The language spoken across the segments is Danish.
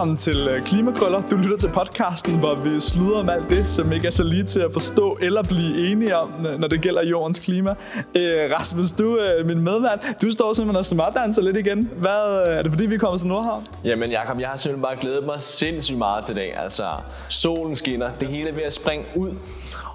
Velkommen til øh, Klimakrøller. Du lytter til podcasten, hvor vi sluder om alt det, som ikke er så lige til at forstå eller blive enige om, når det gælder jordens klima. Øh, Rasmus, du øh, er min medvært. Du står simpelthen og smådanser lidt igen. Hvad, øh, er det fordi, vi er kommet til Nordhavn? Jamen Jacob, jeg har simpelthen bare glædet mig sindssygt meget til dag. Altså, solen skinner, det hele er ved at springe ud.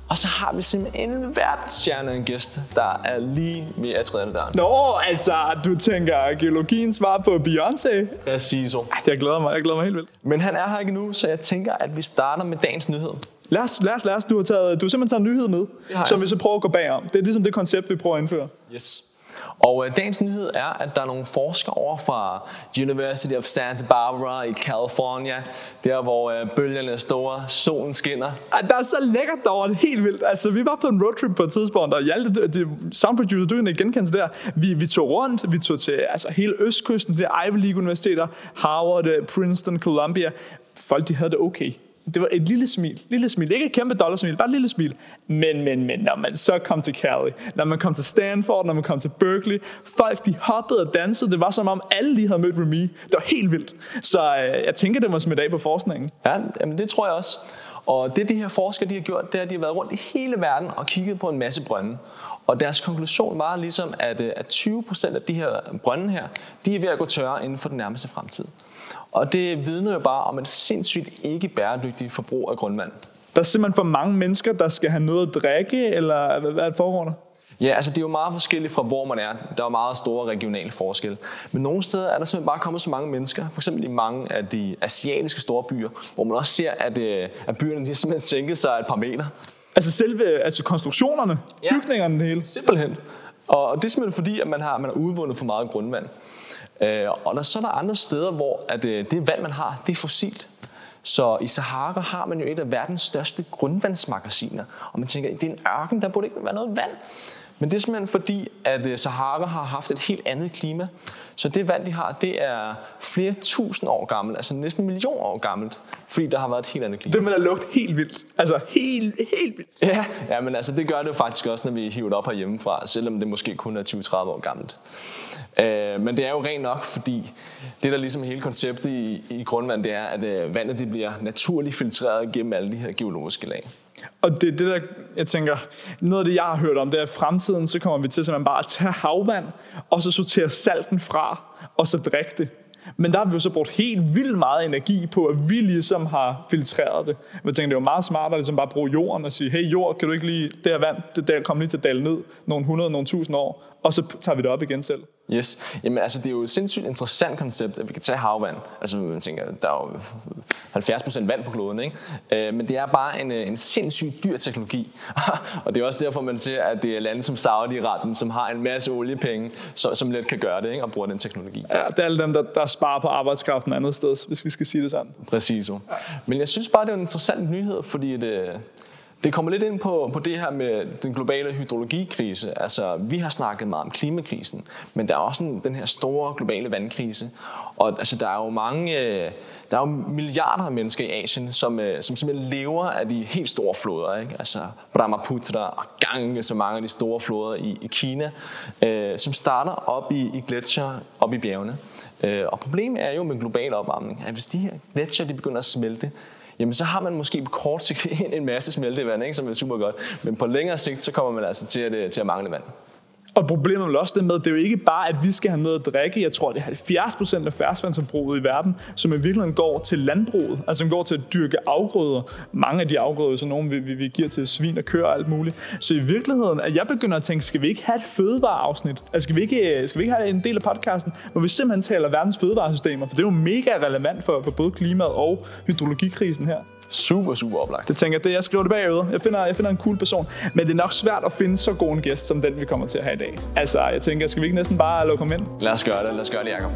Og så har vi simpelthen en verdensstjerne en gæst, der er lige ved at træde døren. Nå, altså, du tænker geologien svar på Beyoncé? Præcis. Jeg glæder mig, jeg glæder mig helt vildt. Men han er her ikke nu, så jeg tænker, at vi starter med dagens nyhed. Lad os, lad os, lad os. Du har, taget, du har simpelthen taget en nyhed med, som vi så prøver at gå bagom. Det er ligesom det koncept, vi prøver at indføre. Yes. Og øh, dagens nyhed er, at der er nogle forskere over fra University of Santa Barbara i California, der hvor øh, bølgerne er store, solen skinner. Ah, Der er så lækkert derovre, helt vildt. Altså, vi var på en roadtrip på et tidspunkt, og Hjalte, det, det, soundproducer, du kan ikke genkende det der. Vi, vi tog rundt, vi tog til altså, hele Østkysten, til Ivy League universiteter, Harvard, øh, Princeton, Columbia. Folk, de havde det okay. Det var et lille smil. Lille smil. Ikke et kæmpe dollarsmil, bare et lille smil. Men, men, men, når man så kom til Cali, når man kom til Stanford, når man kom til Berkeley, folk de hoppede og dansede. Det var som om alle lige havde mødt Remy. Det var helt vildt. Så øh, jeg tænker, det var i af på forskningen. Ja, jamen det tror jeg også. Og det de her forskere de har gjort, det er, at de har været rundt i hele verden og kigget på en masse brønde. Og deres konklusion var ligesom, at, øh, at 20% af de her brønde her, de er ved at gå tørre inden for den nærmeste fremtid. Og det vidner jo bare om et sindssygt ikke bæredygtigt forbrug af grundvand. Der er simpelthen for mange mennesker, der skal have noget at drikke, eller hvad, er det foregår der? Ja, altså det er jo meget forskelligt fra hvor man er. Der er meget store regionale forskelle. Men nogle steder er der simpelthen bare kommet så mange mennesker, for eksempel i mange af de asiatiske store byer, hvor man også ser, at, øh, at byerne de har simpelthen sænket sig et par meter. Altså selve altså konstruktionerne. Ja. bygningerne, det hele. Simpelthen. Og det er simpelthen fordi, at man har, man har udvundet for meget grundvand. Øh, og der, så er der andre steder, hvor at, øh, det vand, man har, det er fossilt. Så i Sahara har man jo et af verdens største grundvandsmagasiner. Og man tænker, det er en ørken, der burde ikke være noget vand. Men det er simpelthen fordi, at øh, Sahara har haft et helt andet klima. Så det vand, de har, det er flere tusind år gammelt, altså næsten en million år gammelt, fordi der har været et helt andet klima. Det må da lugte helt vildt. Altså helt, helt vildt. Ja, ja, men altså det gør det jo faktisk også, når vi hiver det op herhjemmefra, selvom det måske kun er 20-30 år gammelt. Øh, men det er jo rent nok, fordi det der ligesom hele konceptet i, i grundvand, det er, at øh, vandet det bliver naturligt filtreret gennem alle de her geologiske lag. Og det er det, der, jeg tænker, noget af det, jeg har hørt om, det er, at i fremtiden, så kommer vi til simpelthen bare at tage havvand, og så sortere salten fra, og så drikke det. Men der har vi jo så brugt helt vildt meget energi på, at vi ligesom har filtreret det. Jeg tænker, det er jo meget smartere ligesom bare at bruge jorden og sige, hey jord, kan du ikke lige, det her vand, det der kommer lige til at dale ned nogle 100, nogle tusind år, og så tager vi det op igen selv. Yes. Jamen altså, det er jo et sindssygt interessant koncept, at vi kan tage havvand. Altså, man tænker, der er jo 70% vand på kloden, ikke? Øh, men det er bare en, øh, en sindssygt dyr teknologi. og det er også derfor, man ser, at det er lande som Saudi-Arabien, som har en masse oliepenge, som, som let kan gøre det, ikke? Og bruger den teknologi. Ja, det er alle dem, der, der sparer på arbejdskraften andet sted, hvis vi skal sige det sådan. Præcis. Men jeg synes bare, det er en interessant nyhed, fordi det, det kommer lidt ind på, på det her med den globale hydrologikrise. Altså, vi har snakket meget om klimakrisen, men der er også en, den her store globale vandkrise. Og altså, der er jo mange, øh, der er jo milliarder af mennesker i Asien, som, øh, som simpelthen lever af de helt store floder. Ikke? Altså Brahmaputra og Gange, så mange af de store floder i, i Kina, øh, som starter op i, i gletsjer, op i bjergene. Øh, og problemet er jo med global opvarmning, at hvis de her gletsjer de begynder at smelte, jamen så har man måske på kort sigt en masse smeltevand, ikke, som er super godt. Men på længere sigt, så kommer man altså til at, øh, til at mangle vand. Og problemet er også det med, at det er jo ikke bare, at vi skal have noget at drikke. Jeg tror, det er 70% af færdsvandsforbruget i verden, som i virkeligheden går til landbruget. Altså som går til at dyrke afgrøder. Mange af de afgrøder så nogle, vi, vi, vi giver til svin og køer og alt muligt. Så i virkeligheden, at jeg begynder at tænke, skal vi ikke have et fødevareafsnit? Altså skal vi ikke, øh, skal vi ikke have en del af podcasten, hvor vi simpelthen taler verdens fødevaresystemer? For det er jo mega relevant for, for både klimaet og hydrologikrisen her. Super, super oplagt. Det tænker jeg, det jeg skriver det bagud. Jeg finder, jeg finder en cool person. Men det er nok svært at finde så god en gæst, som den vi kommer til at have i dag. Altså, jeg tænker, skal vi ikke næsten bare lukke ham ind? Lad os gøre det, lad os gøre det, Jacob.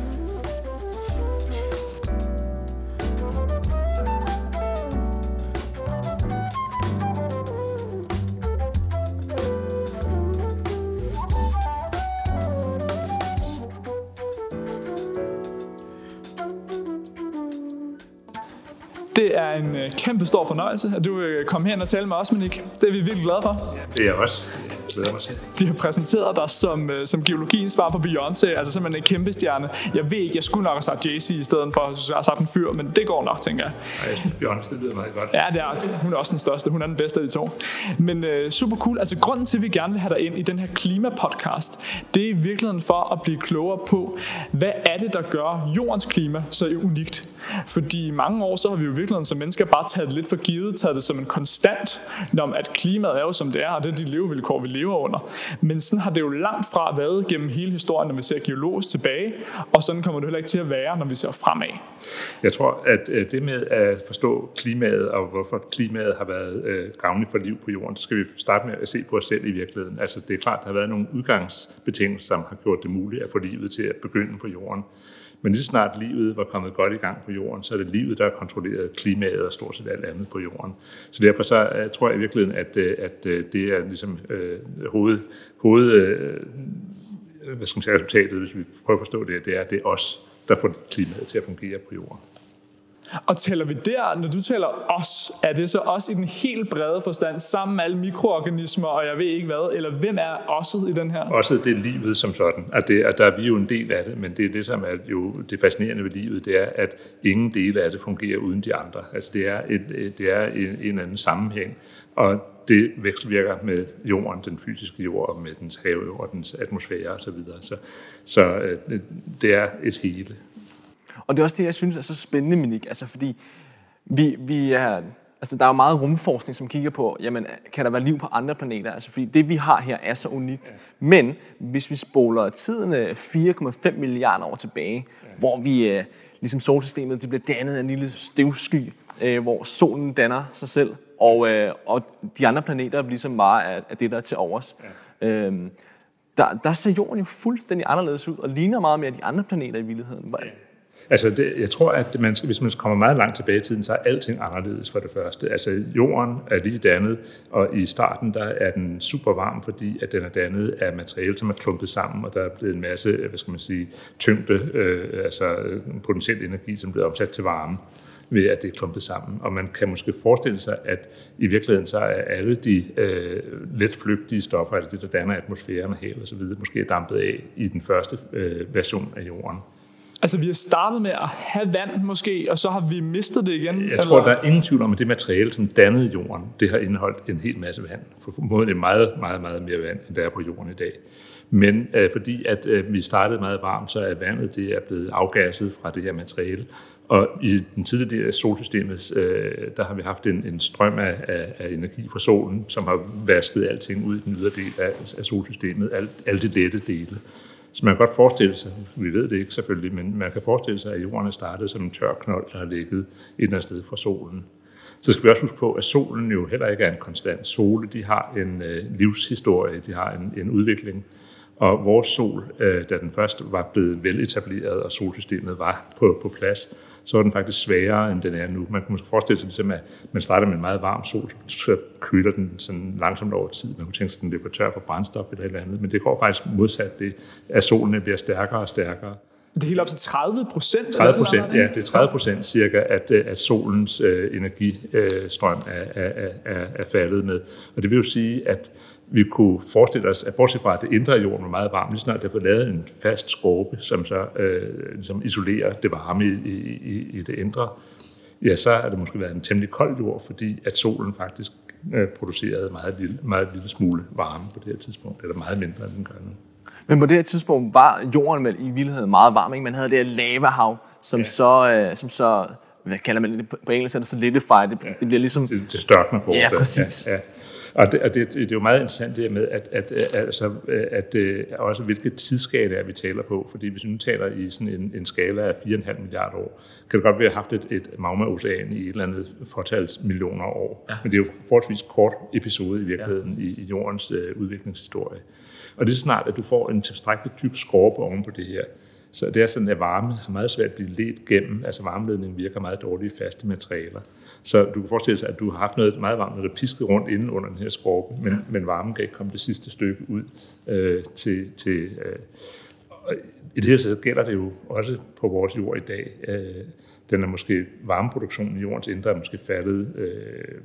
Det er en øh, kæmpe stor fornøjelse, at du øh, kom hen og tale med os, Monique. Det er vi virkelig glade for. Det er jeg også. Glæder mig til. Vi har præsenteret dig som, øh, som geologiens svar på Beyoncé, altså simpelthen en kæmpe stjerne. Jeg ved ikke, jeg skulle nok have sagt Jay-Z i stedet for, at jeg har sagt en fyr, men det går nok, tænker jeg. Og jeg synes, Beyoncé det lyder meget godt. Ja, det er, hun er også den største. Hun er den bedste af de to. Men øh, super cool. Altså grunden til, at vi gerne vil have dig ind i den her klimapodcast, det er i virkeligheden for at blive klogere på, hvad er det, der gør jordens klima så unikt. Fordi i mange år, så har vi jo i virkeligheden som mennesker bare taget det lidt for givet, taget det som en konstant, om at klimaet er jo som det er, og det er de levevilkår, vi lever under. Men sådan har det jo langt fra været gennem hele historien, når vi ser geologisk tilbage, og sådan kommer det heller ikke til at være, når vi ser fremad. Jeg tror, at øh, det med at forstå klimaet, og hvorfor klimaet har været øh, gavnligt for liv på jorden, så skal vi starte med at se på os selv i virkeligheden. Altså det er klart, at der har været nogle udgangsbetingelser, som har gjort det muligt at få livet til at begynde på jorden. Men lige snart livet var kommet godt i gang på jorden, så er det livet, der har kontrolleret klimaet og stort set alt andet på jorden. Så derfor så øh, tror jeg i virkeligheden, at, øh, at øh, det er ligesom øh, hoved, hoved øh, hvad skal man sige, resultatet, hvis vi prøver at forstå det, det er, at det er os, der får klimaet til at fungere på jorden. Og tæller vi der, når du tæller os, er det så os i den helt brede forstand, sammen med alle mikroorganismer, og jeg ved ikke hvad, eller hvem er osset i den her? Osset, det er livet som sådan, at, det, at der er vi jo en del af det, men det er det, som er jo det fascinerende ved livet, det er, at ingen dele af det fungerer uden de andre. Altså det er, et, det er en, en anden sammenhæng, og det vekselvirker med jorden, den fysiske jord, og med dens have og dens atmosfære osv. Så, videre. så, så øh, det er et hele. Og det er også det, jeg synes er så spændende, Minik, altså fordi vi, vi er, altså der er jo meget rumforskning, som kigger på, jamen, kan der være liv på andre planeter? Altså fordi det, vi har her, er så unikt. Ja. Men hvis vi spoler tiden 4,5 milliarder år tilbage, ja. hvor vi, øh, ligesom solsystemet, det bliver dannet af en lille støvsky, øh, hvor solen danner sig selv, og, øh, og de andre planeter ligesom bare er, er det, der er til overs. Ja. Øhm, der, der ser jorden jo fuldstændig anderledes ud, og ligner meget mere de andre planeter i virkeligheden. Ja. Altså, det, jeg tror, at man skal, hvis man kommer meget langt tilbage i tiden, så er alting anderledes for det første. Altså, jorden er lige dannet, og i starten der er den super varm, fordi at den er dannet af materiale, som er klumpet sammen, og der er blevet en masse, hvad skal man sige, tyngde, øh, altså potentiel energi, som bliver omsat til varme ved at det er klumpet sammen. Og man kan måske forestille sig, at i virkeligheden så er alle de øh, let flygtige stoffer, altså det, der danner atmosfæren og havet osv., måske er dampet af i den første øh, version af jorden. Altså, vi har startet med at have vand måske, og så har vi mistet det igen? Jeg eller? tror, der er ingen tvivl om, at det materiale, som dannede jorden, det har indeholdt en hel masse vand. For måden er meget, meget, meget mere vand, end der er på jorden i dag. Men øh, fordi at øh, vi startede meget varmt, så er vandet det er blevet afgasset fra det her materiale. Og i den tidlige del af solsystemet, øh, der har vi haft en, en strøm af, af, af energi fra solen, som har vasket alting ud i den ydre del af, af solsystemet, alt, alle de lette dele. Så man kan godt forestille sig, vi ved det ikke selvfølgelig, men man kan forestille sig, at jorden er startet som en tør knold, der har ligget et eller andet sted fra solen. Så skal vi også huske på, at solen jo heller ikke er en konstant. Sole, de har en øh, livshistorie, de har en, en udvikling. Og vores sol, øh, da den først var blevet veletableret, og solsystemet var på, på plads, så er den faktisk sværere, end den er nu. Man kunne måske forestille sig, ligesom, at man starter med en meget varm sol, så køler den sådan langsomt over tid. Man kunne tænke sig, at den løber tør for brændstof eller et eller andet. Men det går faktisk modsat det, at solen bliver stærkere og stærkere. Det er helt op til 30 procent? 30 procent, ja. Det er 30 procent cirka, at, at solens øh, energistrøm er, er, er, er faldet med. Og det vil jo sige, at vi kunne forestille os, at bortset fra, at det indre jorden var meget varmt, lige snart det var lavet en fast skorpe, som så øh, ligesom isolerer det varme i, i, i det indre, ja, så har det måske været en temmelig kold jord, fordi at solen faktisk øh, producerede meget lille, meget lille smule varme på det her tidspunkt, eller meget mindre, end den gør nu. Men på det her tidspunkt var jorden vel i virkeligheden meget varm, ikke? Man havde det her lavahav, som ja. så, øh, som så hvad kalder man det på engelsk, er det solidified, det, ja. det bliver ligesom... Det, det størkner på. Ja, præcis. Ja, ja. Og det, og det, det er jo meget interessant det med, at, at, altså, at, at også hvilket tidsskala er, vi taler på. Fordi hvis vi nu taler i sådan en, en skala af 4,5 milliarder år, kan det godt være, at vi har haft et, et magmaocean i et eller andet fortals millioner år. Ja. Men det er jo forholdsvis kort episode i virkeligheden ja, i, i jordens uh, udviklingshistorie. Og det er snart, at du får en tilstrækkeligt tyk skorpe oven på det her, så det er sådan, at varme har meget svært at blive ledt gennem. Altså varmeledningen virker meget dårligt i faste materialer. Så du kan forestille sig, at du har haft noget meget varmt, der pisket rundt inden under den her skorpe, men, men varmen kan ikke komme det sidste stykke ud øh, til... til øh, i det her så gælder det jo også på vores jord i dag. Øh, den er måske varmeproduktionen i jordens indre er måske faldet øh,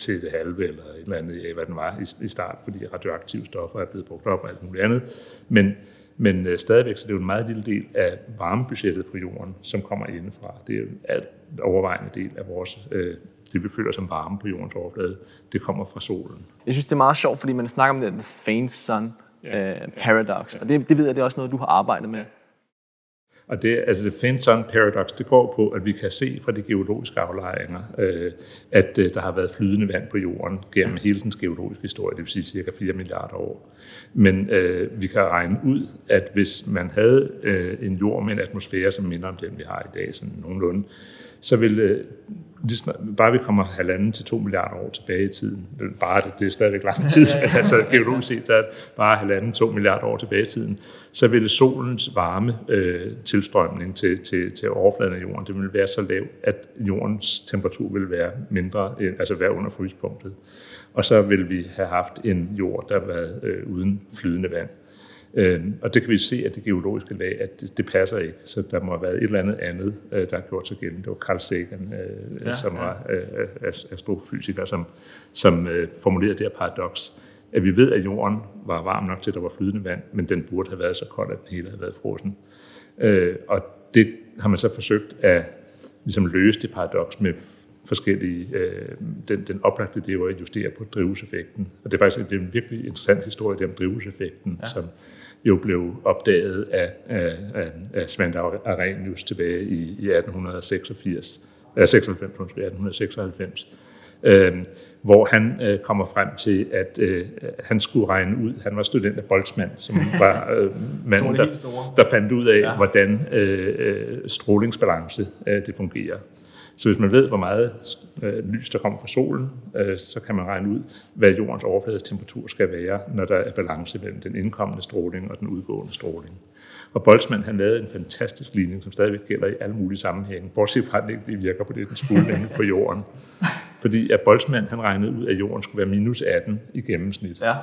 til det halve eller et eller andet af, hvad den var i, i start, fordi radioaktive stoffer er blevet brugt op og alt muligt andet. Men, men øh, stadigvæk så det er jo en meget lille del af varmebudgettet på jorden, som kommer indefra. Det er jo en alt overvejende del af vores, øh, det vi føler som varme på jordens overflade, det kommer fra solen. Jeg synes, det er meget sjovt, fordi man snakker om det, the faint sun ja. uh, paradox, ja. og det, det ved jeg, det er også noget, du har arbejdet med. Og det, altså det faint sun paradox, det går på, at vi kan se fra de geologiske aflejringer, øh, at øh, der har været flydende vand på jorden gennem hele den geologiske historie, det vil sige cirka 4 milliarder år. Men øh, vi kan regne ud, at hvis man havde øh, en jord med en atmosfære, som minder om den, vi har i dag, sådan nogenlunde, så vil øh, bare vi kommer halvanden til to milliarder år tilbage i tiden, bare det, det er stadigvæk lang tid, altså geologisk set, der er bare halvanden, to milliarder år tilbage i tiden, så ville solens varme øh, tilstrømning til, til, til overfladen af jorden, det ville være så lav, at jordens temperatur ville være mindre, altså være under fryspunktet. Og så vil vi have haft en jord, der var øh, uden flydende vand. Øh, og det kan vi se af det geologiske lag, at det, det passer ikke. Så der må have været et eller andet andet, øh, der har gjort sig gældende. Det var Carl Sagan, øh, ja, som ja. var øh, astrofysiker, som, som øh, formulerede det her paradoks, at vi ved, at jorden var varm nok til, at der var flydende vand, men den burde have været så kold, at den hele havde været frossen. Øh, og det har man så forsøgt at ligesom løse det paradoks med forskellige, øh, den, den oplagte det er at justere på drivhuseffekten. Og det er faktisk det er en virkelig interessant historie, det om drivhuseffekten, ja. som jo blev opdaget af, af, af, af Svend Arrhenius tilbage i, i 1886, øh, 96, 1896, øh, hvor han øh, kommer frem til, at øh, han skulle regne ud, han var student af Boltzmann, som var øh, manden, der, der fandt ud af, ja. hvordan øh, øh, strålingsbalance øh, det fungerer. Så hvis man ved, hvor meget øh, lys der kommer fra solen, øh, så kan man regne ud, hvad jordens overflades temperatur skal være, når der er balance mellem den indkommende stråling og den udgående stråling. Og Boltzmann han lavede en fantastisk ligning, som stadigvæk gælder i alle mulige sammenhænge, bortset fra, at den ikke virker på det, den skulle på jorden. Fordi at Boltzmann han regnede ud, at jorden skulle være minus 18 i gennemsnit. Ja.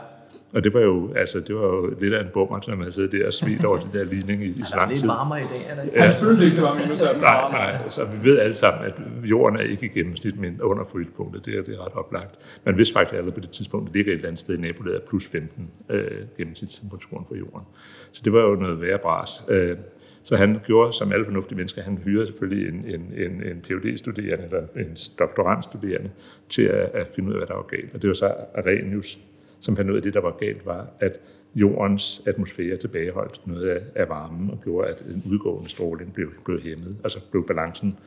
Og det var jo, altså, det var jo lidt af en bummer, når man havde siddet der og svedt over den der ligning i, i så lang tid. Det er varmere i dag, er det ikke? Ja. Han følte ikke, det var minus Nej, nej, så vi ved alle sammen, at jorden er ikke i gennemsnit, men under frysepunktet. Det er, det er ret oplagt. Man vidste faktisk allerede på det tidspunkt, at det ligger et eller andet sted i nabolaget plus 15 øh, gennemsnitstemperaturen på jorden. Så det var jo noget værre bras. Øh, så han gjorde, som alle fornuftige mennesker, han hyrede selvfølgelig en, en, en, en Ph.D.-studerende eller en doktorandstuderende til at, at finde ud af, hvad der var galt. Og det var så Arrhenius, som fandt ud af, at det, der var galt, var, at jordens atmosfære tilbageholdt noget af, af varmen og gjorde, at en udgående stråling blev, blev hæmmet. Altså blev balancen,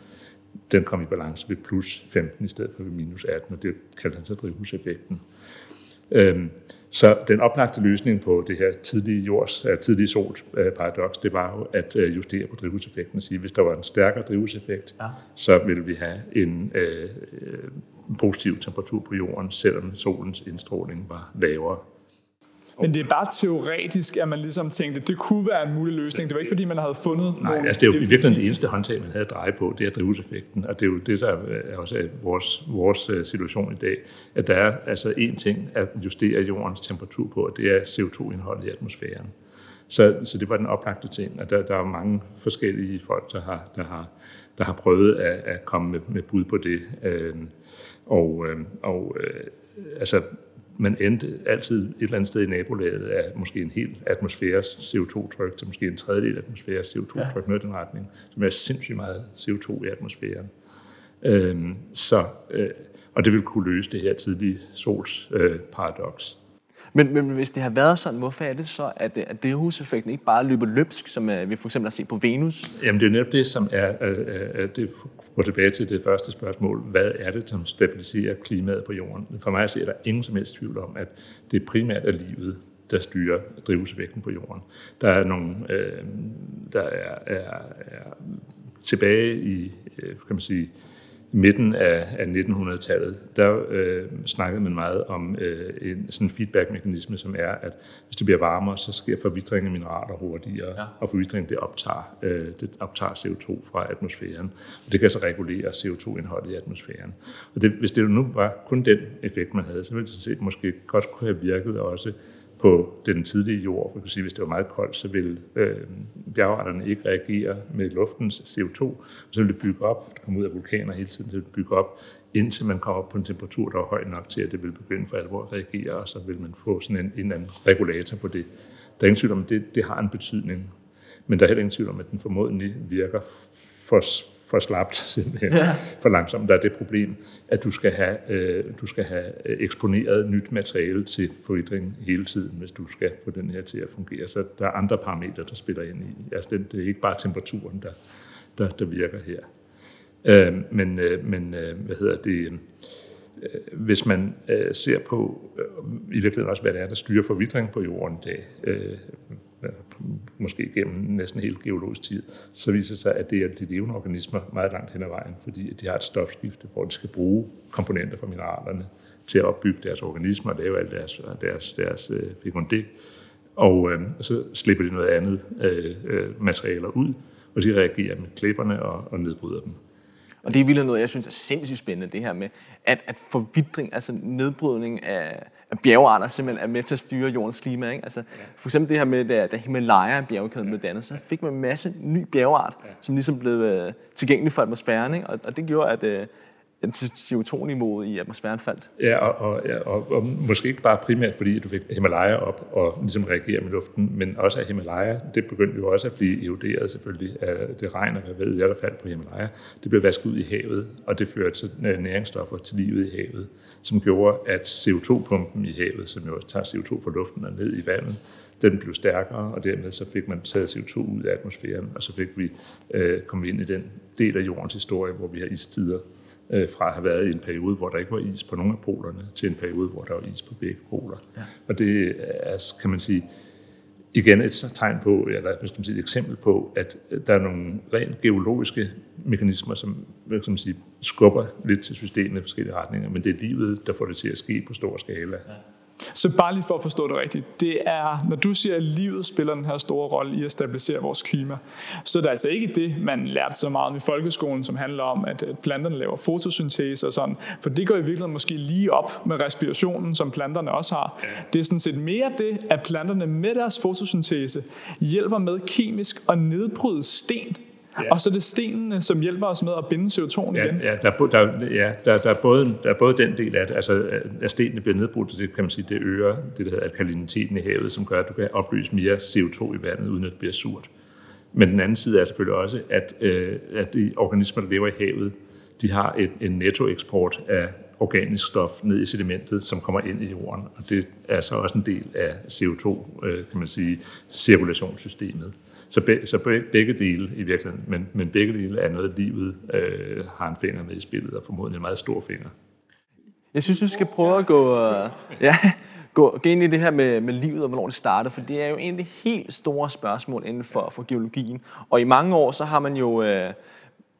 den kom i balance ved plus 15 i stedet for ved minus 18, og det kaldte han så drivhuseffekten. Øhm, så den oplagte løsning på det her tidlige jords, uh, tidlige sols uh, paradoks, det var jo at uh, justere på drivhuseffekten og sige, at hvis der var en stærkere drivhuseffekt, ja. så ville vi have en uh, positiv temperatur på jorden, selvom solens indstråling var lavere. Men det er bare teoretisk, at man ligesom tænkte, at det kunne være en mulig løsning. Det var ikke, fordi man havde fundet Nej, nogle altså det er jo i virkeligheden det eneste håndtag, man havde at dreje på, det er drivhuseffekten. Og det er jo det, der er også er vores, vores øh, situation i dag, at der er altså én ting at justere jordens temperatur på, og det er CO2-indholdet i atmosfæren. Så, så det var den oplagte ting, og der, der er mange forskellige folk, der har, der har, der har prøvet at, at komme med, med bud på det. Øh, og øh, og øh, altså, man endte altid et eller andet sted i nabolaget af måske en hel atmosfæres CO2-tryk til måske en tredjedel atmosfæres CO2-tryk, ja. noget i den retning, som er sindssygt meget CO2 i atmosfæren. Øhm, så, øh, og det vil kunne løse det her tidlige sols øh, paradoks. Men, men hvis det har været sådan, hvorfor er det så, at, at drivhuseffekten ikke bare løber løbsk, som uh, vi for eksempel har set på Venus? Jamen det er netop det, som er, uh, uh, det går tilbage til det første spørgsmål. Hvad er det, som stabiliserer klimaet på jorden? For mig er der ingen som helst tvivl om, at det primært er livet, der styrer drivhuseffekten på jorden. Der er nogle, uh, der er, er, er tilbage i, kan man sige, midten af, af 1900-tallet, der øh, snakkede man meget om øh, en sådan feedback-mekanisme, som er, at hvis det bliver varmere, så sker forvitring af mineraler hurtigere, ja. og forvitring det optager, øh, det optager CO2 fra atmosfæren, og det kan så regulere CO2-indholdet i atmosfæren. Og det, hvis det nu var kun den effekt, man havde, så ville det set måske godt kunne have virket også på den tidlige jord. For sige, hvis det var meget koldt, så ville øh, bjergarterne ikke reagere med luftens CO2, og så ville det bygge op, det kom ud af vulkaner hele tiden, det ville bygge op, indtil man kommer op på en temperatur, der er høj nok til, at det vil begynde for alvor at reagere, og så vil man få sådan en, en eller anden regulator på det. Der er ingen tvivl om, at det, det har en betydning, men der er heller ingen tvivl om, at den formodentlig virker for, for slapt, simpelthen, ja. for langsomt. Der er det problem, at du skal have, øh, du skal have eksponeret nyt materiale til forhindring hele tiden, hvis du skal få den her til at fungere. Så der er andre parametre, der spiller ind i. Altså, det, det er ikke bare temperaturen, der, der, der virker her. Øh, men, øh, men øh, hvad hedder det? Øh, hvis man øh, ser på øh, i virkeligheden også, hvad det er, der styrer forvidring på jorden i dag, øh, måske gennem næsten hele geologisk tid, så viser det sig, at det er de levende organismer meget langt hen ad vejen, fordi de har et stofskifte, hvor de skal bruge komponenter fra mineralerne til at opbygge deres organismer og lave alt deres, deres, deres øh, fekundik. Og øh, så slipper de noget andet øh, øh, materialer ud, og de reagerer med klipperne og, og nedbryder dem. Og det er vildt noget, jeg synes er sindssygt spændende, det her med, at, at forvidring, altså nedbrydning af, af bjergarter, simpelthen er med til at styre jordens klima. Ikke? Altså, for eksempel det her med, da, da Himalaya-bjergkæden blev dannet, så fik man en masse ny bjergart, som ligesom blev uh, tilgængelig for atmosfæren. Ikke? Og, og det gjorde, at, uh, CO2-niveauet i atmosfæren faldt. Ja, og, og, ja, og, og måske ikke bare primært, fordi du fik Himalaya op og ligesom reagerer med luften, men også at Himalaya, det begyndte jo også at blive eroderet selvfølgelig af det regn, og hvad ved jeg, der faldt på Himalaya. Det blev vasket ud i havet, og det førte til øh, næringsstoffer til livet i havet, som gjorde, at CO2-pumpen i havet, som jo tager CO2 fra luften og ned i vandet, den blev stærkere, og dermed så fik man taget CO2 ud af atmosfæren, og så fik vi øh, kommet ind i den del af jordens historie, hvor vi har istider, øh, fra at have været i en periode, hvor der ikke var is på nogle af polerne, til en periode, hvor der var is på begge poler. Ja. Og det er, kan man sige, igen et tegn på, eller skal man sige, et eksempel på, at der er nogle rent geologiske mekanismer, som kan man sige, skubber lidt til systemet i forskellige retninger, men det er livet, der får det til at ske på stor skala. Ja. Så bare lige for at forstå det rigtigt, det er, når du siger, at livet spiller den her store rolle i at stabilisere vores klima, så er det altså ikke det, man lærte så meget om i folkeskolen, som handler om, at planterne laver fotosyntese og sådan, for det går i virkeligheden måske lige op med respirationen, som planterne også har. Det er sådan set mere det, at planterne med deres fotosyntese hjælper med kemisk at nedbryde sten, Ja. Og så er det stenene, som hjælper os med at binde CO2 ja, igen. Ja, der, der, ja der, der, er både, der er både den del af det, altså at stenene bliver nedbrudt, det kan man sige, det øger det, der hedder alkaliniteten i havet, som gør, at du kan opløse mere CO2 i vandet, uden at det bliver surt. Men den anden side er selvfølgelig også, at, øh, at de organismer, der lever i havet, de har et, en nettoeksport af organisk stof ned i sedimentet, som kommer ind i jorden, og det er så også en del af CO2, øh, kan man sige, cirkulationssystemet. Så, be, så begge dele i virkeligheden, men, men begge dele er noget, livet øh, har en finger med i spillet, og formodentlig en meget stor finger. Jeg synes, vi skal prøve at gå, uh, ja, gå, gå ind i det her med, med livet og hvornår det startede, for det er jo egentlig helt store spørgsmål inden for, for geologien. Og i mange år, så har man jo... Uh,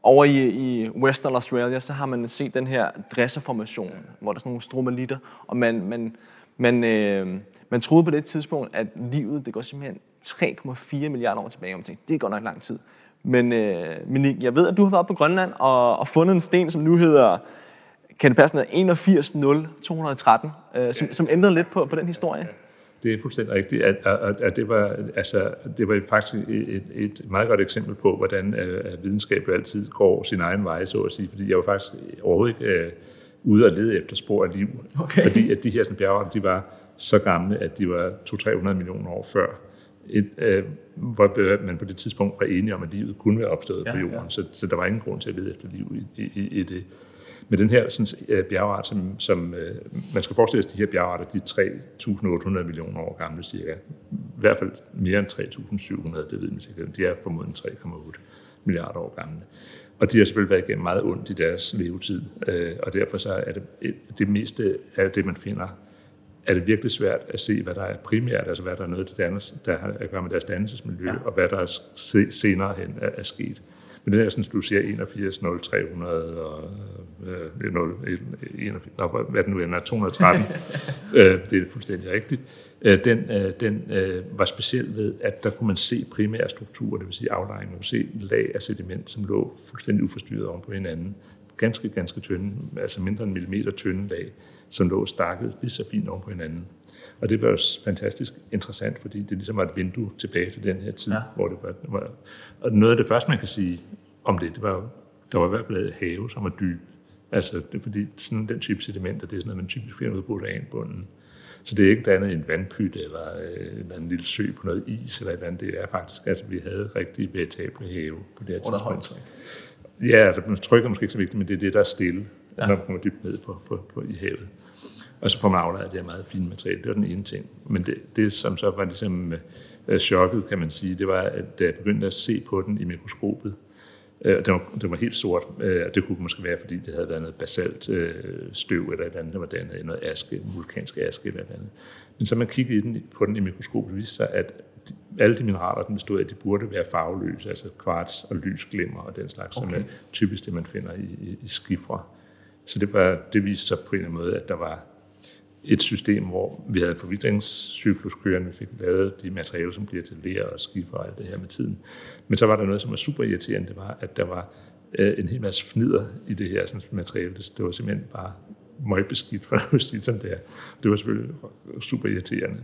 over i, i Western Australia, så har man set den her dresserformation, hvor der er sådan nogle stromalitter, og man, man, man, øh, man troede på det tidspunkt, at livet det går simpelthen 3,4 milliarder år tilbage, og man tænkte, det går nok lang tid. Men øh, men jeg ved, at du har været på Grønland og, og fundet en sten, som nu hedder, kan det passe, 810 øh, som, som ændrede lidt på, på den historie. Det er fuldstændig rigtigt, at, at, at det, var, altså, det var faktisk et, et meget godt eksempel på, hvordan øh, videnskab altid går sin egen vej, så at sige. Fordi jeg var faktisk overhovedet ikke Øh, ude og lede efter spor af liv. Okay. Fordi at de her bjergarter, de var så gamle, at de var 200-300 millioner år før et, øh, hvor man på det tidspunkt var enige om, at livet kunne være opstået ja, på jorden, ja. så, så der var ingen grund til at lede efter liv i, i, i det. Men den her sådan, uh, bjergart, som, som uh, man skal forestille sig, at de her bjergarter, de er 3.800 millioner år gamle cirka. I hvert fald mere end 3.700, det ved man sikkert. De er formodentlig 3,8 milliarder år gamle. Og de har selvfølgelig været igennem meget ondt i deres levetid, uh, og derfor så er det det meste af det, man finder, er det virkelig svært at se, hvad der er primært, altså hvad der er noget, der, dannes, der har at gøre med deres dannelsesmiljø, ja. og hvad der er senere hen er, er sket. Men det er sådan, du siger 81, 0, 300 og øh, 0, 81, hvad det nu er, 213, øh, det er fuldstændig rigtigt. Øh, den, øh, den øh, var speciel ved, at der kunne man se primære strukturer, det vil sige aflejring, man kunne se lag af sediment, som lå fuldstændig uforstyrret oven på hinanden ganske, ganske tynde, altså mindre end millimeter tynde lag, som lå stakket lige så fint oven på hinanden. Og det var også fantastisk interessant, fordi det ligesom var et vindue tilbage til den her tid, ja. hvor det var, var... Og noget af det første, man kan sige om det, det var, der var i hvert fald have, som var dyb. Altså, det er fordi sådan den type sedimenter, det er sådan noget, man typisk finder ud på oceanbunden. Så det er ikke andet end en vandpyt eller øh, en lille sø på noget is eller et eller andet. Det er faktisk, altså vi havde rigtig veritable have på det her tidspunkt. Ja, altså trykker måske ikke så vigtigt, men det er det, der er stille, ja. når man kommer dybt ned på, på, på, i havet. Og så får man aflejret det her meget fine materiale. Det var den ene ting. Men det, det som så var ligesom uh, chokket, kan man sige, det var, at da jeg begyndte at se på den i mikroskopet, uh, det, var, det var helt sort, uh, det kunne måske være, fordi det havde været noget basalt uh, støv eller et andet, der var dannet noget aske, vulkansk aske eller et andet. Men så man kiggede i den, på den i mikroskopet, viste sig, at alle de mineraler, den bestod af, de burde være farveløse, altså kvarts og lysglimmer og den slags, okay. som er typisk det, man finder i, i, i skifre. Så det, var, det viste sig på en eller anden måde, at der var et system, hvor vi havde en forvidringscyklus kørende, vi fik lavet de materialer, som bliver til ler og skifer og alt det her med tiden. Men så var der noget, som var super irriterende, det var, at der var øh, en hel masse fnider i det her sådan, materiale. Det, var simpelthen bare møgbeskidt, for at sige som det er. Det var selvfølgelig super irriterende,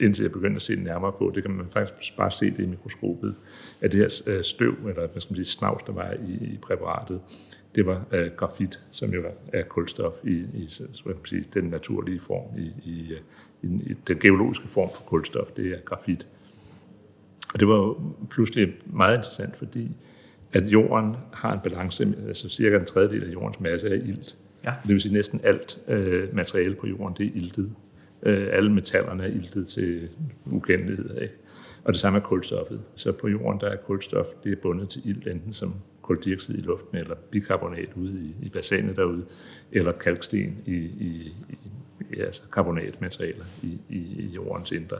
indtil jeg begyndte at se nærmere på. Det kan man faktisk bare se det i mikroskopet, at det her øh, støv, eller hvad skal man sige, snavs, der var i, i præparatet, det var øh, grafit, som jo er kulstof i, i så man sige, den naturlige form, i, i, i, i den geologiske form for kulstof, det er grafit. Og det var jo pludselig meget interessant, fordi at jorden har en balance, altså cirka en tredjedel af jordens masse er ilt. Ja. Det vil sige, at næsten alt øh, materiale på jorden, det er iltet. Øh, alle metallerne er iltet til ukendelighed. Ikke? Og det samme er kulstoffet. Så på jorden, der er kulstof, det er bundet til ilt, enten som koldioxid i luften, eller bikarbonat ude i, i bassinet derude, eller kalksten i, i, i altså karbonatmaterialer i, i, i jordens indre.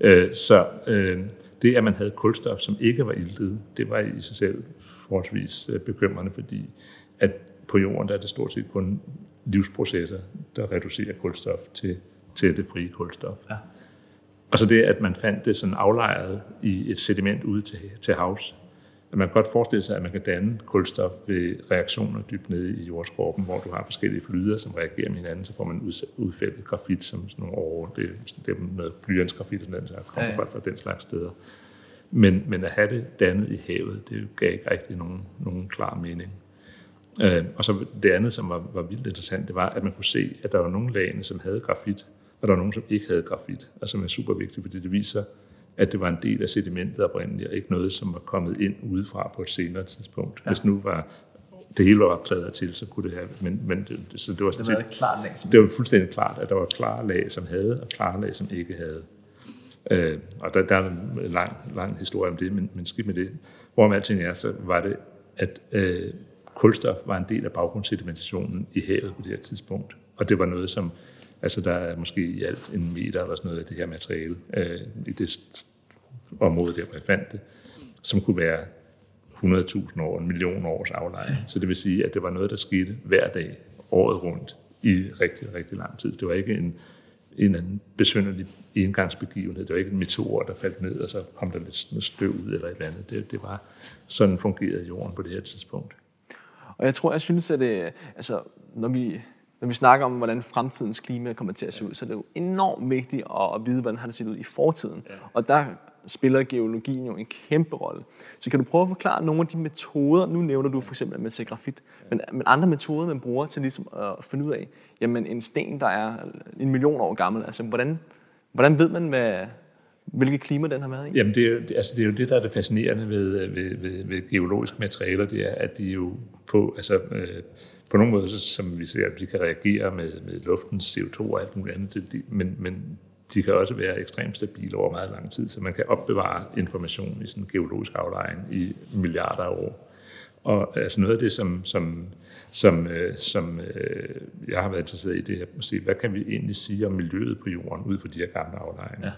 Øh, så øh, det, at man havde kulstof, som ikke var iltet, det var i sig selv forholdsvis øh, bekymrende, fordi at på jorden der er det stort set kun livsprocesser, der reducerer kulstof til, til det frie kulstof. Ja. Og så det, at man fandt det sådan aflejret i et sediment ude til, til havs, at man kan godt forestille sig, at man kan danne kulstof ved reaktioner dybt nede i jordskorpen, hvor du har forskellige flyder, som reagerer med hinanden, så får man udfældet grafit som sådan nogle over. Det, det er noget blyantsgrafit, og den der kommer ja, fra, fra den slags steder. Men, men at have det dannet i havet, det gav ikke rigtig nogen, nogen klar mening. Øh, og så det andet, som var, var vildt interessant, det var, at man kunne se, at der var nogle lagene, som havde grafit, og der var nogle, som ikke havde grafit, og som er super vigtigt, fordi det viser, at det var en del af sedimentet oprindeligt, og ikke noget, som var kommet ind udefra på et senere tidspunkt. Ja. Hvis nu var det hele var pladret til, så kunne det have, men, men det, så det var, det var et klart lag, som det var fuldstændig klart, at der var klare lag, som havde, og klare lag, som ikke havde. Øh, og der, der er en lang, lang historie om det, men, men skidt med det. Hvorom alting er, så var det, at øh, kulstof var en del af baggrundssedimentationen i havet på det her tidspunkt. Og det var noget, som, altså der er måske i alt en meter eller sådan noget af det her materiale øh, i det område, der hvor jeg fandt det, som kunne være 100.000 år, en million års aflejring. Så det vil sige, at det var noget, der skete hver dag, året rundt, i rigtig, rigtig lang tid. Det var ikke en, en anden besynderlig engangsbegivenhed. Det var ikke en meteor, der faldt ned, og så kom der lidt støv ud eller et eller andet. Det, det var sådan fungerede jorden på det her tidspunkt. Og jeg tror, jeg synes, at det, altså, når vi når vi snakker om, hvordan fremtidens klima kommer til at se ud, så er det jo enormt vigtigt at, vide, hvordan har det set ud i fortiden. Og der spiller geologien jo en kæmpe rolle. Så kan du prøve at forklare nogle af de metoder, nu nævner du for eksempel med grafit, men, men andre metoder, man bruger til ligesom at finde ud af, jamen en sten, der er en million år gammel, altså hvordan, hvordan ved man, hvad, hvilket klima den har været i? Jamen det er, altså det er jo det, der er det fascinerende ved, ved, ved, ved geologiske materialer, det er, at de jo på, altså, øh, på nogle måder, som vi ser, at de kan reagere med, med luftens CO2 og alt muligt andet, det, de, men, men de kan også være ekstremt stabile over meget lang tid, så man kan opbevare information i sådan en geologisk aflejring i milliarder af år. Og altså noget af det, som, som, som, øh, som øh, jeg har været interesseret i, det er at se, hvad kan vi egentlig sige om miljøet på jorden ud på de her gamle aflejringer. Ja.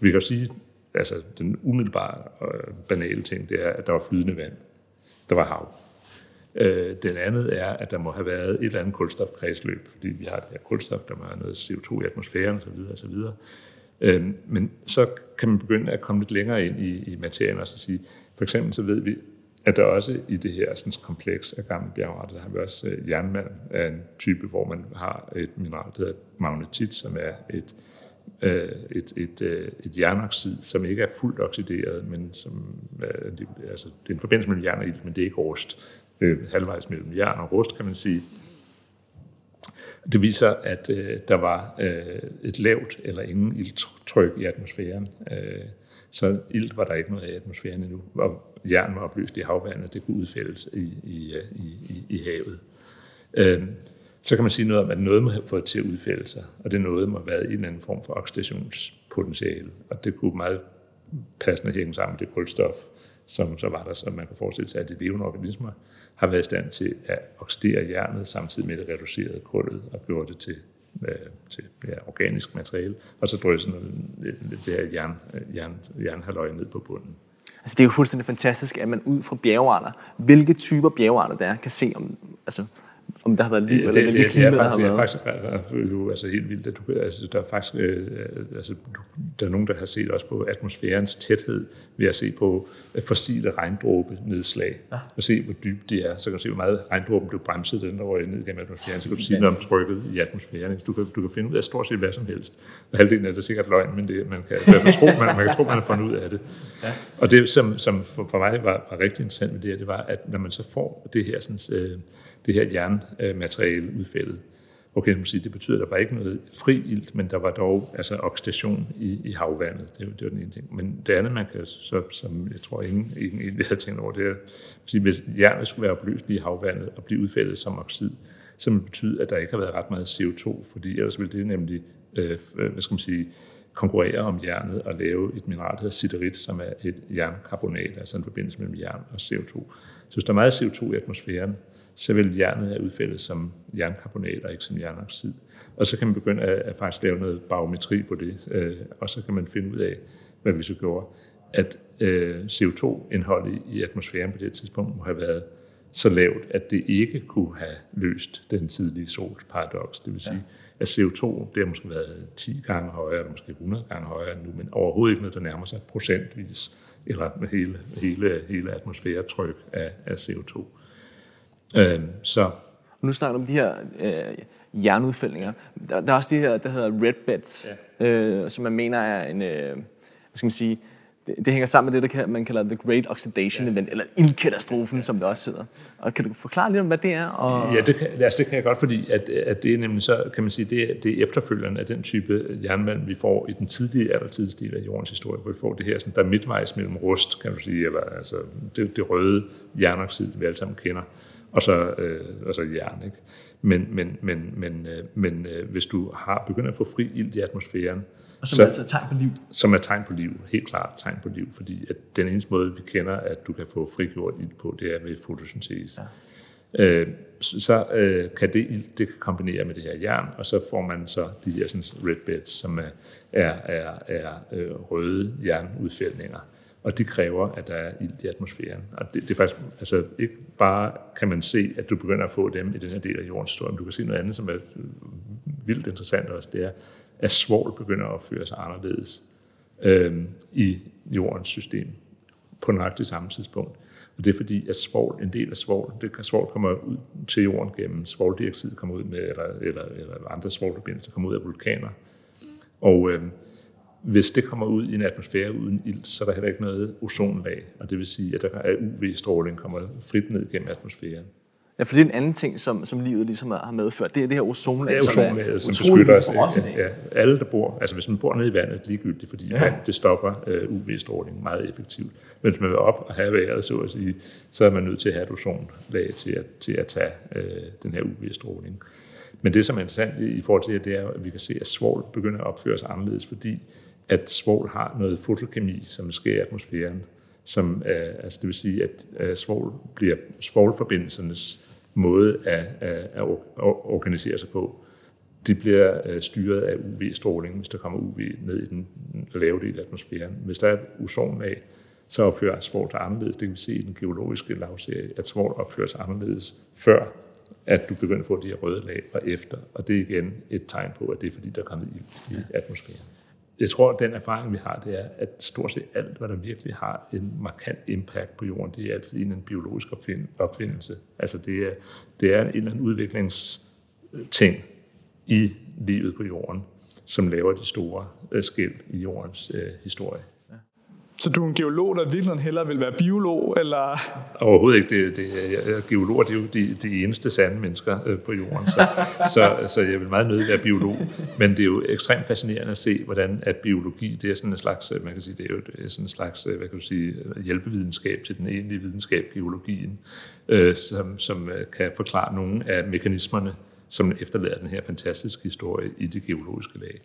Vi kan jo sige, altså den umiddelbare og banale ting, det er, at der var flydende vand. Der var hav. Øh, den andet er, at der må have været et eller andet kulstofkredsløb, fordi vi har det her kulstof, der må have noget CO2 i atmosfæren osv. osv. Øh, men så kan man begynde at komme lidt længere ind i, i materien og så sige, for eksempel så ved vi, at der også i det her sådan, kompleks af gamle bjergarter, der har vi også øh, jernmalm af en type, hvor man har et mineral, der hedder magnetit, som er et, øh, et, et, øh, et jernoxid, som ikke er fuldt oxideret, men som, øh, det, altså, det er en forbindelse mellem jern og ilt, men det er ikke rust. Øh, halvvejs mellem jern og rust, kan man sige. Det viser, at øh, der var øh, et lavt eller ingen ilttryk i atmosfæren. Øh, så ilt var der ikke noget af i atmosfæren endnu, og jern var opløst i havvandet, det kunne udfældes i, i, i, i, i havet. Øh, så kan man sige noget om, at noget må have fået til at udfælde sig, og det noget må have været i en eller anden form for oxidationspotentiale, og det kunne meget passende hænge sammen med det kulstof, som så var der, så man kan forestille sig, at de levende organismer har været i stand til at oxidere jernet, samtidig med det reducerede kullet og gjorde det til, øh, til ja, organisk materiale, og så drøse øh, det her jern, øh, jern, jernhaløje ned på bunden. Altså det er jo fuldstændig fantastisk, at man ud fra bjergarter, hvilke typer bjergarter der er, kan se om, altså om der har været liv, det, eller hvilke klima, der har været. Det er faktisk, er jo altså helt vildt, at du, altså, der er faktisk, øh, altså, der er nogen, der har set også på atmosfærens tæthed ved at se på øh, fossile regndråbe nedslag, ja. og se, hvor dybt de er. Så kan du se, hvor meget regndråben blev bremset, den der var ned gennem atmosfæren. Så kan du sige noget om trykket i atmosfæren. Du kan, du kan finde ud af stort set hvad som helst. Og halvdelen af det er sikkert løgn, men det, man, kan, man, tro, man, man kan tro, man har fundet ud af det. Ja. Og det, som, som for, for mig var, var rigtig interessant ved det her, det var, at når man så får det her sådan, øh, det her jernmateriale udfældet. Okay, man sige, det betyder, at der var ikke noget fri ilt, men der var dog altså oxidation i, i havvandet. Det, det var den ene ting. Men det andet, man kan, så, som jeg tror, ingen, ingen, ingen havde tænkt over, det er, at hvis jernet skulle være opløst i havvandet og blive udfældet som oxid, så vil det betyde, at der ikke har været ret meget CO2, fordi ellers ville det nemlig, øh, hvad skal man sige, konkurrere om jernet og lave et mineral, der hedder siderit, som er et jernkarbonat, altså en forbindelse mellem jern og CO2. Så hvis der er meget CO2 i atmosfæren, så vil jernet have udfældet som jernkarbonat og ikke som jernoxid. Og så kan man begynde at, at faktisk lave noget barometri på det, øh, og så kan man finde ud af, hvad vi så gjorde, at øh, CO2-indholdet i atmosfæren på det tidspunkt må have været så lavt, at det ikke kunne have løst den tidlige sols paradoks. Det vil sige, ja. at CO2 det har måske været 10 gange højere, eller måske 100 gange højere nu, men overhovedet ikke noget, der nærmer sig procentvis, eller hele, hele, hele atmosfæretryk af, af CO2. Øh, så. Nu snakker du om de her øh, jernudfældninger. Der, der er også de her, der hedder red beds, ja. øh, som man mener er en, øh, hvad skal man sige, det, det hænger sammen med det, der man kalder the Great Oxidation ja. Event, eller ildkatastrofen, ja. som det også hedder. Og kan du forklare lidt om, hvad det er? Og... Ja, det kan, altså det kan jeg godt, fordi at, at det er nemlig så, kan man sige, det er, det er efterfølgende af den type jernvand, vi får i den tidlige, allertidligste del af jordens historie, hvor vi får det her, sådan, der er midtvejs mellem rust, kan man sige, eller altså det, det røde jernoxid, vi alle sammen kender, og så, øh, og så jern. Ikke? Men, men, men, men, øh, men øh, hvis du har begyndt at få fri ild i atmosfæren, og som så, er altså tegn på liv? Som er tegn på liv, helt klart tegn på liv, fordi at den eneste måde, vi kender, at du kan få frigjort ild på, det er ved fotosyntese. Ja. Øh, så øh, kan det ild, det kan kombinere med det her jern, og så får man så de her sådan, red beds, som er, er, er, er øh, røde jernudfældninger og det kræver, at der er ild i atmosfæren. Og det, det er faktisk altså ikke bare, kan man se, at du begynder at få dem i den her del af jordens historie, men du kan se noget andet, som er øh, vildt interessant også, det er, at svovl begynder at opføre sig anderledes øh, i jordens system på nøjagtigt samme tidspunkt. Og det er fordi, at svovl, en del af svovl, det kan svovl kommer ud til jorden gennem svovldioxid, kommer ud med, eller, eller, eller andre svovlforbindelser kommer ud af vulkaner. Og øh, hvis det kommer ud i en atmosfære uden ilt, så er der heller ikke noget ozonlag, og det vil sige, at der er UV-stråling kommer frit ned gennem atmosfæren. Ja, for det er en anden ting, som, som livet ligesom har medført. Det er det her ozonlag, ja, ozonlag som, som beskytter os. Ja, alle, der bor, altså hvis man bor nede i vandet, er ligegyldigt, fordi ja. vand, det stopper uh, UV-stråling meget effektivt. Men hvis man vil op og have vejret, så at sige, så er man nødt til at have et ozonlag til at, til at tage uh, den her UV-stråling. Men det, som er interessant i forhold til det, det er, at vi kan se, at svovl begynder at opføre sig anderledes, fordi at svovl har noget fotokemi, som sker i atmosfæren, som er, altså det vil sige, at, at svovl bliver svovlforbindelsernes måde at, at, at organisere sig på. De bliver øh, styret af UV-stråling, hvis der kommer UV ned i den lave del af atmosfæren. Hvis der er et ozonlag, så opfører svovl sig anderledes. Det kan vi se i den geologiske lavserie, at svovl opfører sig anderledes før, at du begynder at få de her røde lag og efter. Og det er igen et tegn på, at det er fordi, der er kommet ild i atmosfæren jeg tror, at den erfaring, vi har, det er, at stort set alt, hvad der virkelig har en markant impact på jorden, det er altid en biologisk opfindelse. Altså det er, det er en eller anden udviklingsting i livet på jorden, som laver de store øh, skæld i jordens øh, historie. Så du er en geolog, der virkelig hellere vil være biolog, eller? Overhovedet ikke. Det, det, jeg, geologer det er jo de, de eneste sande mennesker øh, på jorden, så, så, så jeg vil meget nødig være biolog. Men det er jo ekstremt fascinerende at se, hvordan at biologi, det er sådan en slags, man kan sige, det er jo sådan en slags, hvad kan du sige, hjælpevidenskab til den egentlige videnskab, geologien, øh, som, som kan forklare nogle af mekanismerne, som efterlader den her fantastiske historie i det geologiske lag.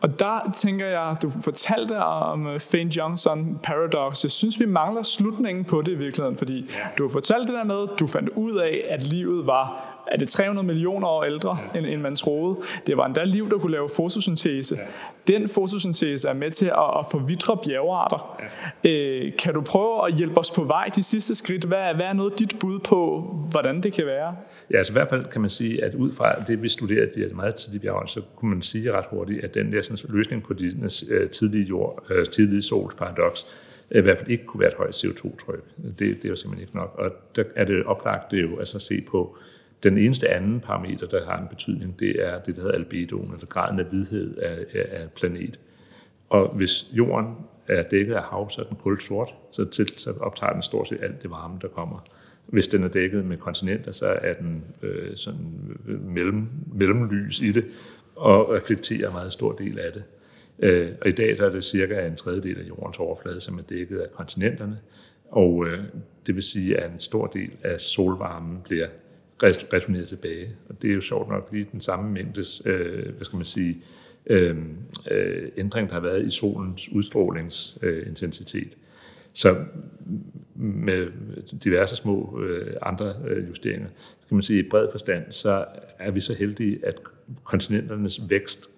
Og der tænker jeg, du fortalte om øh, Fane Johnson Paradox. Jeg synes, vi mangler slutningen på det i virkeligheden, fordi du har fortalt det der med, du fandt ud af, at livet var er det 300 millioner år ældre, ja. end, end man troede. Det var endda liv, der kunne lave fotosyntese. Ja. Den fotosyntese er med til at, at forvidre bjergearter. Ja. Øh, kan du prøve at hjælpe os på vej de sidste skridt? Hvad, hvad er noget dit bud på, hvordan det kan være? Ja, altså i hvert fald kan man sige, at ud fra det, vi studerede de meget tidlige bjerge, så kunne man sige ret hurtigt, at den der sådan, løsning på de øh, tidlige, jord, øh, tidlige sols paradoks, i hvert fald ikke kunne være et højt CO2-tryk. Det, det er jo simpelthen ikke nok. Og der er det oplagt det er jo altså at se på den eneste anden parameter, der har en betydning, det er det, der hedder albedoen, eller graden af hvidhed af, af planet. Og hvis jorden er dækket af hav, så er den kul sort, så, til, så optager den stort set alt det varme, der kommer. Hvis den er dækket med kontinenter, så er den øh, sådan øh, mellem, mellemlys i det, og reflekterer en meget stor del af det. Øh, og i dag så er det cirka en tredjedel af jordens overflade, som er dækket af kontinenterne, og øh, det vil sige, at en stor del af solvarmen bliver returneret tilbage. Og det er jo sjovt nok lige den samme mængdes, øh, hvad skal man sige, øh, øh, ændring, der har været i solens udstrålingsintensitet. Øh, så med diverse små øh, andre øh, justeringer, så kan man sige, i bred forstand, så er vi så heldige, at kontinenternes vækst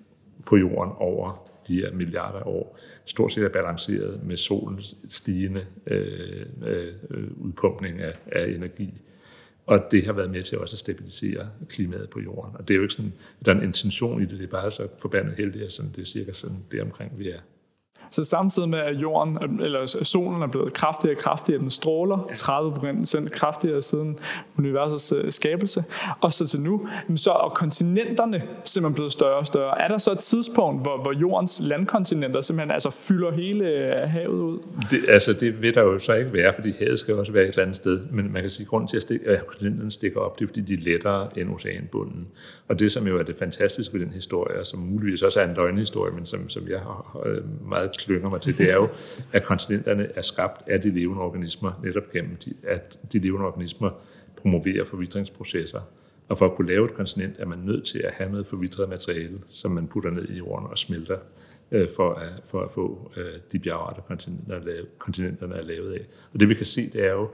på jorden over de her milliarder af år, stort set er balanceret med solens stigende øh, øh, udpumpning af, af energi. Og det har været med til også at stabilisere klimaet på jorden. Og det er jo ikke sådan, der er en intention i det, det er bare så forbandet heldigt, at sådan, det er cirka sådan det omkring, vi er. Så samtidig med, at jorden, eller solen er blevet kraftigere og kraftigere, den stråler 30 procent kraftigere siden universets øh, skabelse, og så til nu, så er kontinenterne simpelthen blevet større og større. Er der så et tidspunkt, hvor, hvor jordens landkontinenter simpelthen altså fylder hele øh, havet ud? Det, altså det vil der jo så ikke være, fordi havet skal også være et eller andet sted, men man kan sige, at grunden til, at, stikke, at kontinenterne stikker op, det er fordi de er lettere end oceanbunden. Og det, som jo er det fantastiske ved den historie, og som muligvis også er en løgnhistorie, men som, som jeg har meget klynger mig til, det er jo, at kontinenterne er skabt af de levende organismer, netop gennem, de, at de levende organismer promoverer forvidringsprocesser. Og for at kunne lave et kontinent, er man nødt til at have noget forvidret materiale, som man putter ned i jorden og smelter, øh, for, at, for at få øh, de bjergarter, kontinenterne er, lavet, kontinenterne er lavet af. Og det vi kan se, det er jo,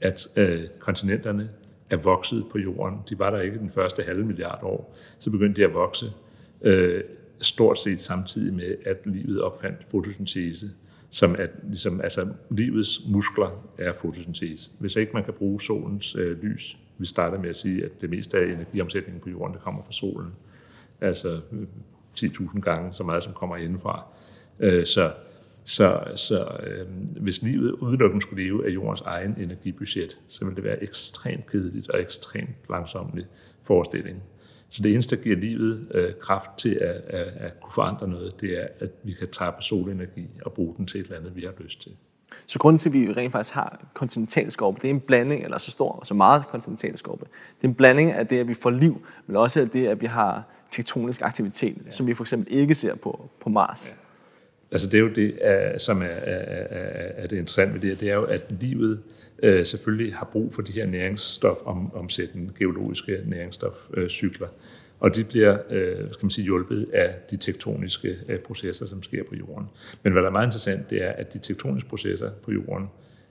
at øh, kontinenterne er vokset på jorden. De var der ikke den første halve milliard år. Så begyndte de at vokse øh, stort set samtidig med, at livet opfandt fotosyntese, som at ligesom, altså, livets muskler er fotosyntese. Hvis ikke man kan bruge solens øh, lys, vi starter med at sige, at det meste af energiomsætningen på jorden, det kommer fra solen. Altså øh, 10.000 gange så meget, som kommer indenfra. Øh, så så, så øh, hvis livet udelukkende skulle leve af jordens egen energibudget, så ville det være ekstremt kedeligt og ekstremt langsomlig forestilling. Så det eneste, der giver livet øh, kraft til at, at, at kunne forandre noget, det er, at vi kan tappe solenergi og bruge den til et eller andet, vi har lyst til. Så grunden til, at vi rent faktisk har kontinentalskorpe, det er en blanding, eller så stor og så meget kontinentalskorpe. Det er en blanding af det, at vi får liv, men også af det, at vi har tektonisk aktivitet, ja. som vi for eksempel ikke ser på, på Mars. Ja. Altså det er jo det, som er, er, er, er det interessante ved det, det er jo, at livet øh, selvfølgelig har brug for de her næringsstofomsættende geologiske næringsstofcykler. Og de bliver øh, skal man sige, hjulpet af de tektoniske øh, processer, som sker på jorden. Men hvad der er meget interessant, det er, at de tektoniske processer på jorden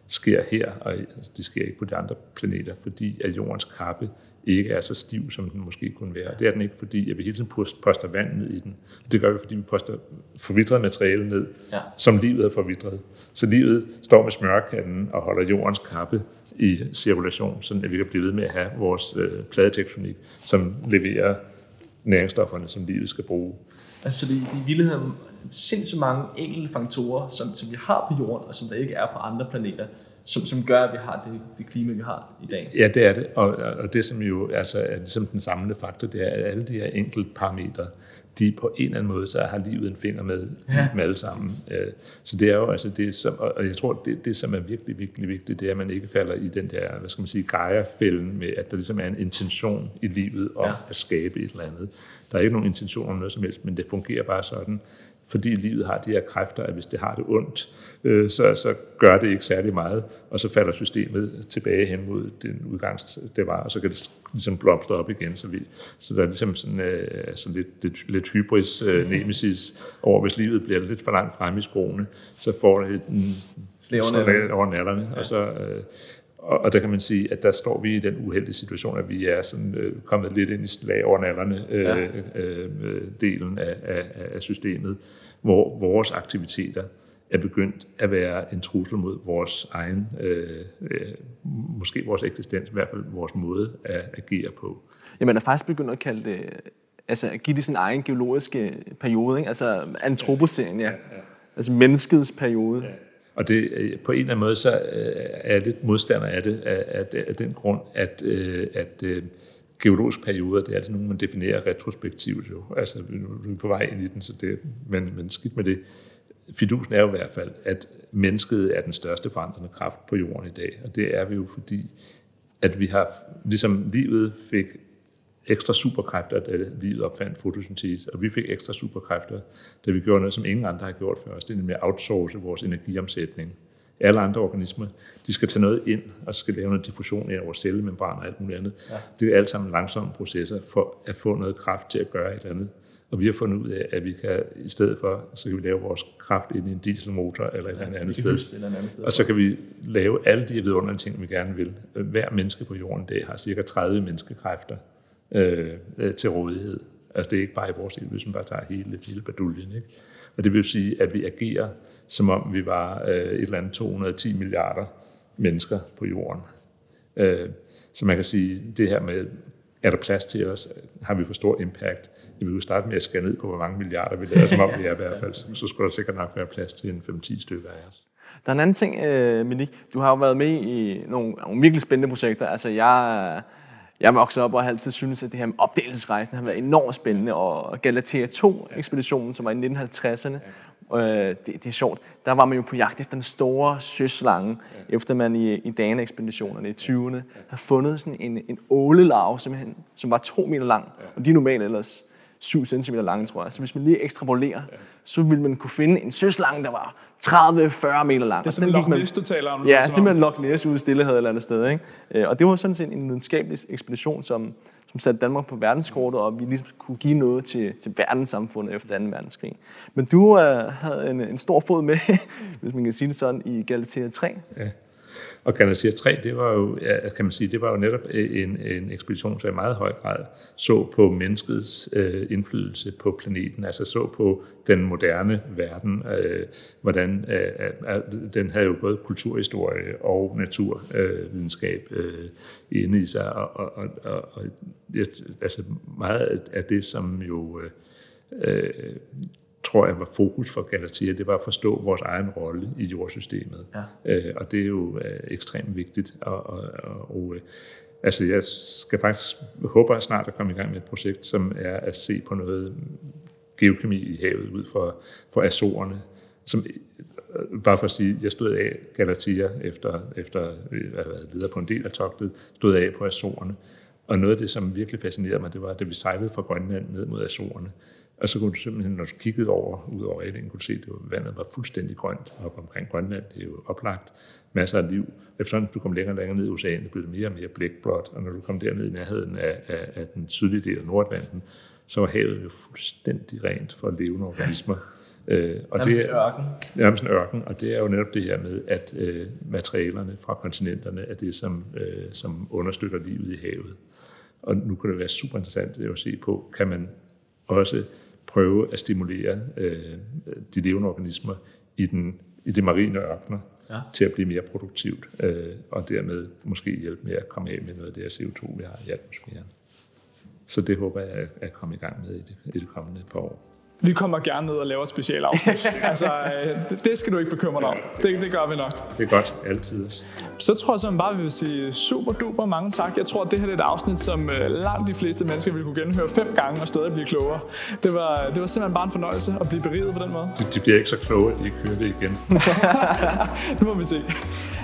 sker her, og de sker ikke på de andre planeter, fordi at jordens kappe ikke er så stiv, som den måske kunne være. Det er den ikke, fordi at vi hele tiden poster vand ned i den. Det gør vi, fordi vi poster forvidret materiale ned, ja. som livet er forvidret. Så livet står med smørkanden og holder jordens kappe i cirkulation, så at vi kan blive ved med at have vores øh, pladetektonik, som leverer næringsstofferne, som livet skal bruge. Altså, så det, det er i virkeligheden sindssygt mange enkelte faktorer, som, som vi har på jorden, og som der ikke er på andre planeter, som, som gør, at vi har det, det klima, vi har i dag. Ja, det er det. Og, og det, som jo altså, er ligesom den samlede faktor, det er, at alle de her enkelte parametre, de på en eller anden måde, så har livet en finger med ja, med alle sammen. Præcis. Så det er jo altså det, som, og jeg tror, det, det som er virkelig, virkelig vigtigt, det er, at man ikke falder i den der, hvad skal man sige, Gaia-fælden med, at der ligesom er en intention i livet om ja. at skabe et eller andet. Der er ikke nogen intention om noget som helst, men det fungerer bare sådan, fordi livet har de her kræfter, at hvis det har det ondt, øh, så, så gør det ikke særlig meget, og så falder systemet tilbage hen mod den udgangs, det var, og så kan det ligesom blomstre op igen. Så, vi, så der er ligesom sådan, øh, sådan lidt, lidt, lidt hybris øh, nemesis over, hvis livet bliver lidt for langt frem i skroene, så får det en slag over nallerne, ja. og så... Øh, og, og der kan man sige, at der står vi i den uheldige situation, at vi er sådan, øh, kommet lidt ind i slag over nallerne øh, ja. øh, delen af, af, af systemet, hvor vores aktiviteter er begyndt at være en trussel mod vores egen, øh, øh, måske vores eksistens, i hvert fald vores måde at agere på. Ja, man er faktisk begyndt at kalde det, altså at give det sin egen geologiske periode, ikke? altså antropocen, ja. ja, ja. Altså menneskets periode. Ja. Og det, øh, på en eller anden måde, så øh, er jeg lidt modstander af det, af, af, den grund, at, øh, at geologiske perioder, det er altså nogen, man definerer retrospektivt jo. Altså, vi er på vej ind i den, så det, men, men skidt med det. Fidusen er jo i hvert fald, at mennesket er den største forandrende kraft på jorden i dag, og det er vi jo fordi, at vi har, ligesom livet fik ekstra superkræfter, da livet opfandt fotosyntese, og vi fik ekstra superkræfter, da vi gjorde noget, som ingen andre har gjort før os, det er nemlig at outsource vores energiomsætning. Alle andre organismer, de skal tage noget ind, og skal lave noget diffusion i vores cellemembraner og alt muligt andet. Ja. Det er alt sammen langsomme processer for at få noget kraft til at gøre et eller andet. Og vi har fundet ud af, at vi kan i stedet for, så kan vi lave vores kraft ind i en dieselmotor eller et ja, eller andet sted. Eller andet sted. Og så kan vi lave alle de vidunderlige ting, vi gerne vil. Hver menneske på jorden i dag har cirka 30 menneskekræfter Øh, øh, til rådighed. Altså det er ikke bare i vores del, hvis man bare tager hele, hele baduljen. Ikke? Og det vil sige, at vi agerer, som om vi var øh, et eller andet 210 milliarder mennesker på jorden. Øh, så man kan sige, det her med, er der plads til os? Har vi for stor impact? Jeg vil jo starte med at skære ned på, hvor mange milliarder vi lader, som om vi er i hvert fald. Så skulle der sikkert nok være plads til en 5-10 stykker af os. Der er en anden ting, øh, Minik. Du har jo været med i nogle, nogle virkelig spændende projekter. Altså, jeg jeg voksede op og har altid syntes, at det her med opdagelsesrejsen har været enormt spændende. Og Galatea 2-ekspeditionen, som var i 1950'erne, øh, det, det er sjovt. Der var man jo på jagt efter den store søslange, ja. efter man i, i Dana-ekspeditionerne i 20'erne har fundet sådan en, en ålelarve, simpelthen, som var to meter lang. Ja. Og de er normalt ellers 7 cm lange, tror jeg. Så hvis man lige ekstrapolerer, ja. så ville man kunne finde en søslange, der var 30-40 meter lang. Det er simpelthen Loch Ness, du taler om. Ja, simpelthen Loch Ness ude i stillehed eller andet sted. Ikke? Øh, og det var sådan set en videnskabelig ekspedition, som, som satte Danmark på verdenskortet, og vi ligesom kunne give noget til, til verdenssamfundet efter 2. verdenskrig. Men du uh, havde en, en stor fod med, hvis man kan sige det sådan, i Galatea 3. Ja. Og Galaxia 3, det var jo, ja, kan man sige, det var jo netop øh, en, en ekspedition, som i meget høj grad så på menneskets øh, indflydelse på planeten, altså så på den moderne verden, øh, hvordan øh, øh, den havde jo både kulturhistorie og naturvidenskab øh, øh, inde i sig, og, og, og, og, og altså meget af det, som jo øh, øh tror jeg var fokus for Galatea, det var at forstå vores egen rolle i jordsystemet. Ja. Øh, og det er jo øh, ekstremt vigtigt. Og, og, og, og øh, altså jeg skal faktisk håbe at snart at komme i gang med et projekt, som er at se på noget geokemi i havet ud for, for Azorerne, som øh, bare for at sige, jeg stod af Galatea efter, efter at have været leder på en del af togtet, stod af på Azorerne. Og noget af det, som virkelig fascinerede mig, det var, at da vi sejlede fra Grønland ned mod Azorerne, og så kunne du simpelthen, når du kiggede over, ud over Alling, kunne du se, at vandet var fuldstændig grønt op omkring Grønland. Det er jo oplagt. Masser af liv. Eftersom du kom længere og længere ned i oceanet, blev det mere og mere blækblåt. Og når du kom derned i nærheden af, af, af den sydlige del af Nordatlanten, så var havet jo fuldstændig rent for levende organismer. Øh, og det er ørken. Nærmest en ørken, og det er jo netop det her med, at øh, materialerne fra kontinenterne er det, som, øh, som understøtter livet i havet. Og nu kunne det være super interessant at se på, kan man også prøve at stimulere øh, de levende organismer i, den, i det marine ørkener ja. til at blive mere produktivt, øh, og dermed måske hjælpe med at komme af med noget af det her CO2, vi har i atmosfæren. Så det håber jeg at- at komme i gang med i det, i det kommende par år. Vi kommer gerne ned og laver et specielt afsnit. altså, øh, det- skal du ikke bekymre dig om. Det, det gør vi nok. Det er godt, altid. Så tror jeg simpelthen bare, vi vil sige super duper mange tak. Jeg tror, at det her er et afsnit, som øh, langt de fleste mennesker vil kunne genhøre fem gange og stadig blive klogere. Det var, det var simpelthen bare en fornøjelse at blive beriget på den måde. De, de bliver ikke så kloge, at de ikke hører det igen. Det må vi se.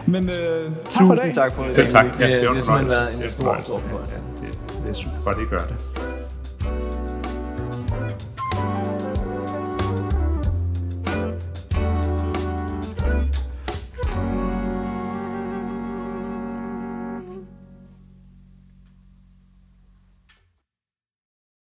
Men øh, tak for Tusind dagen. tak for det. Selv tak. Det, Ja, det, det det har simpelthen været Det en er stor, stor fornøjelse. Ja, det, det er super godt, I gør det.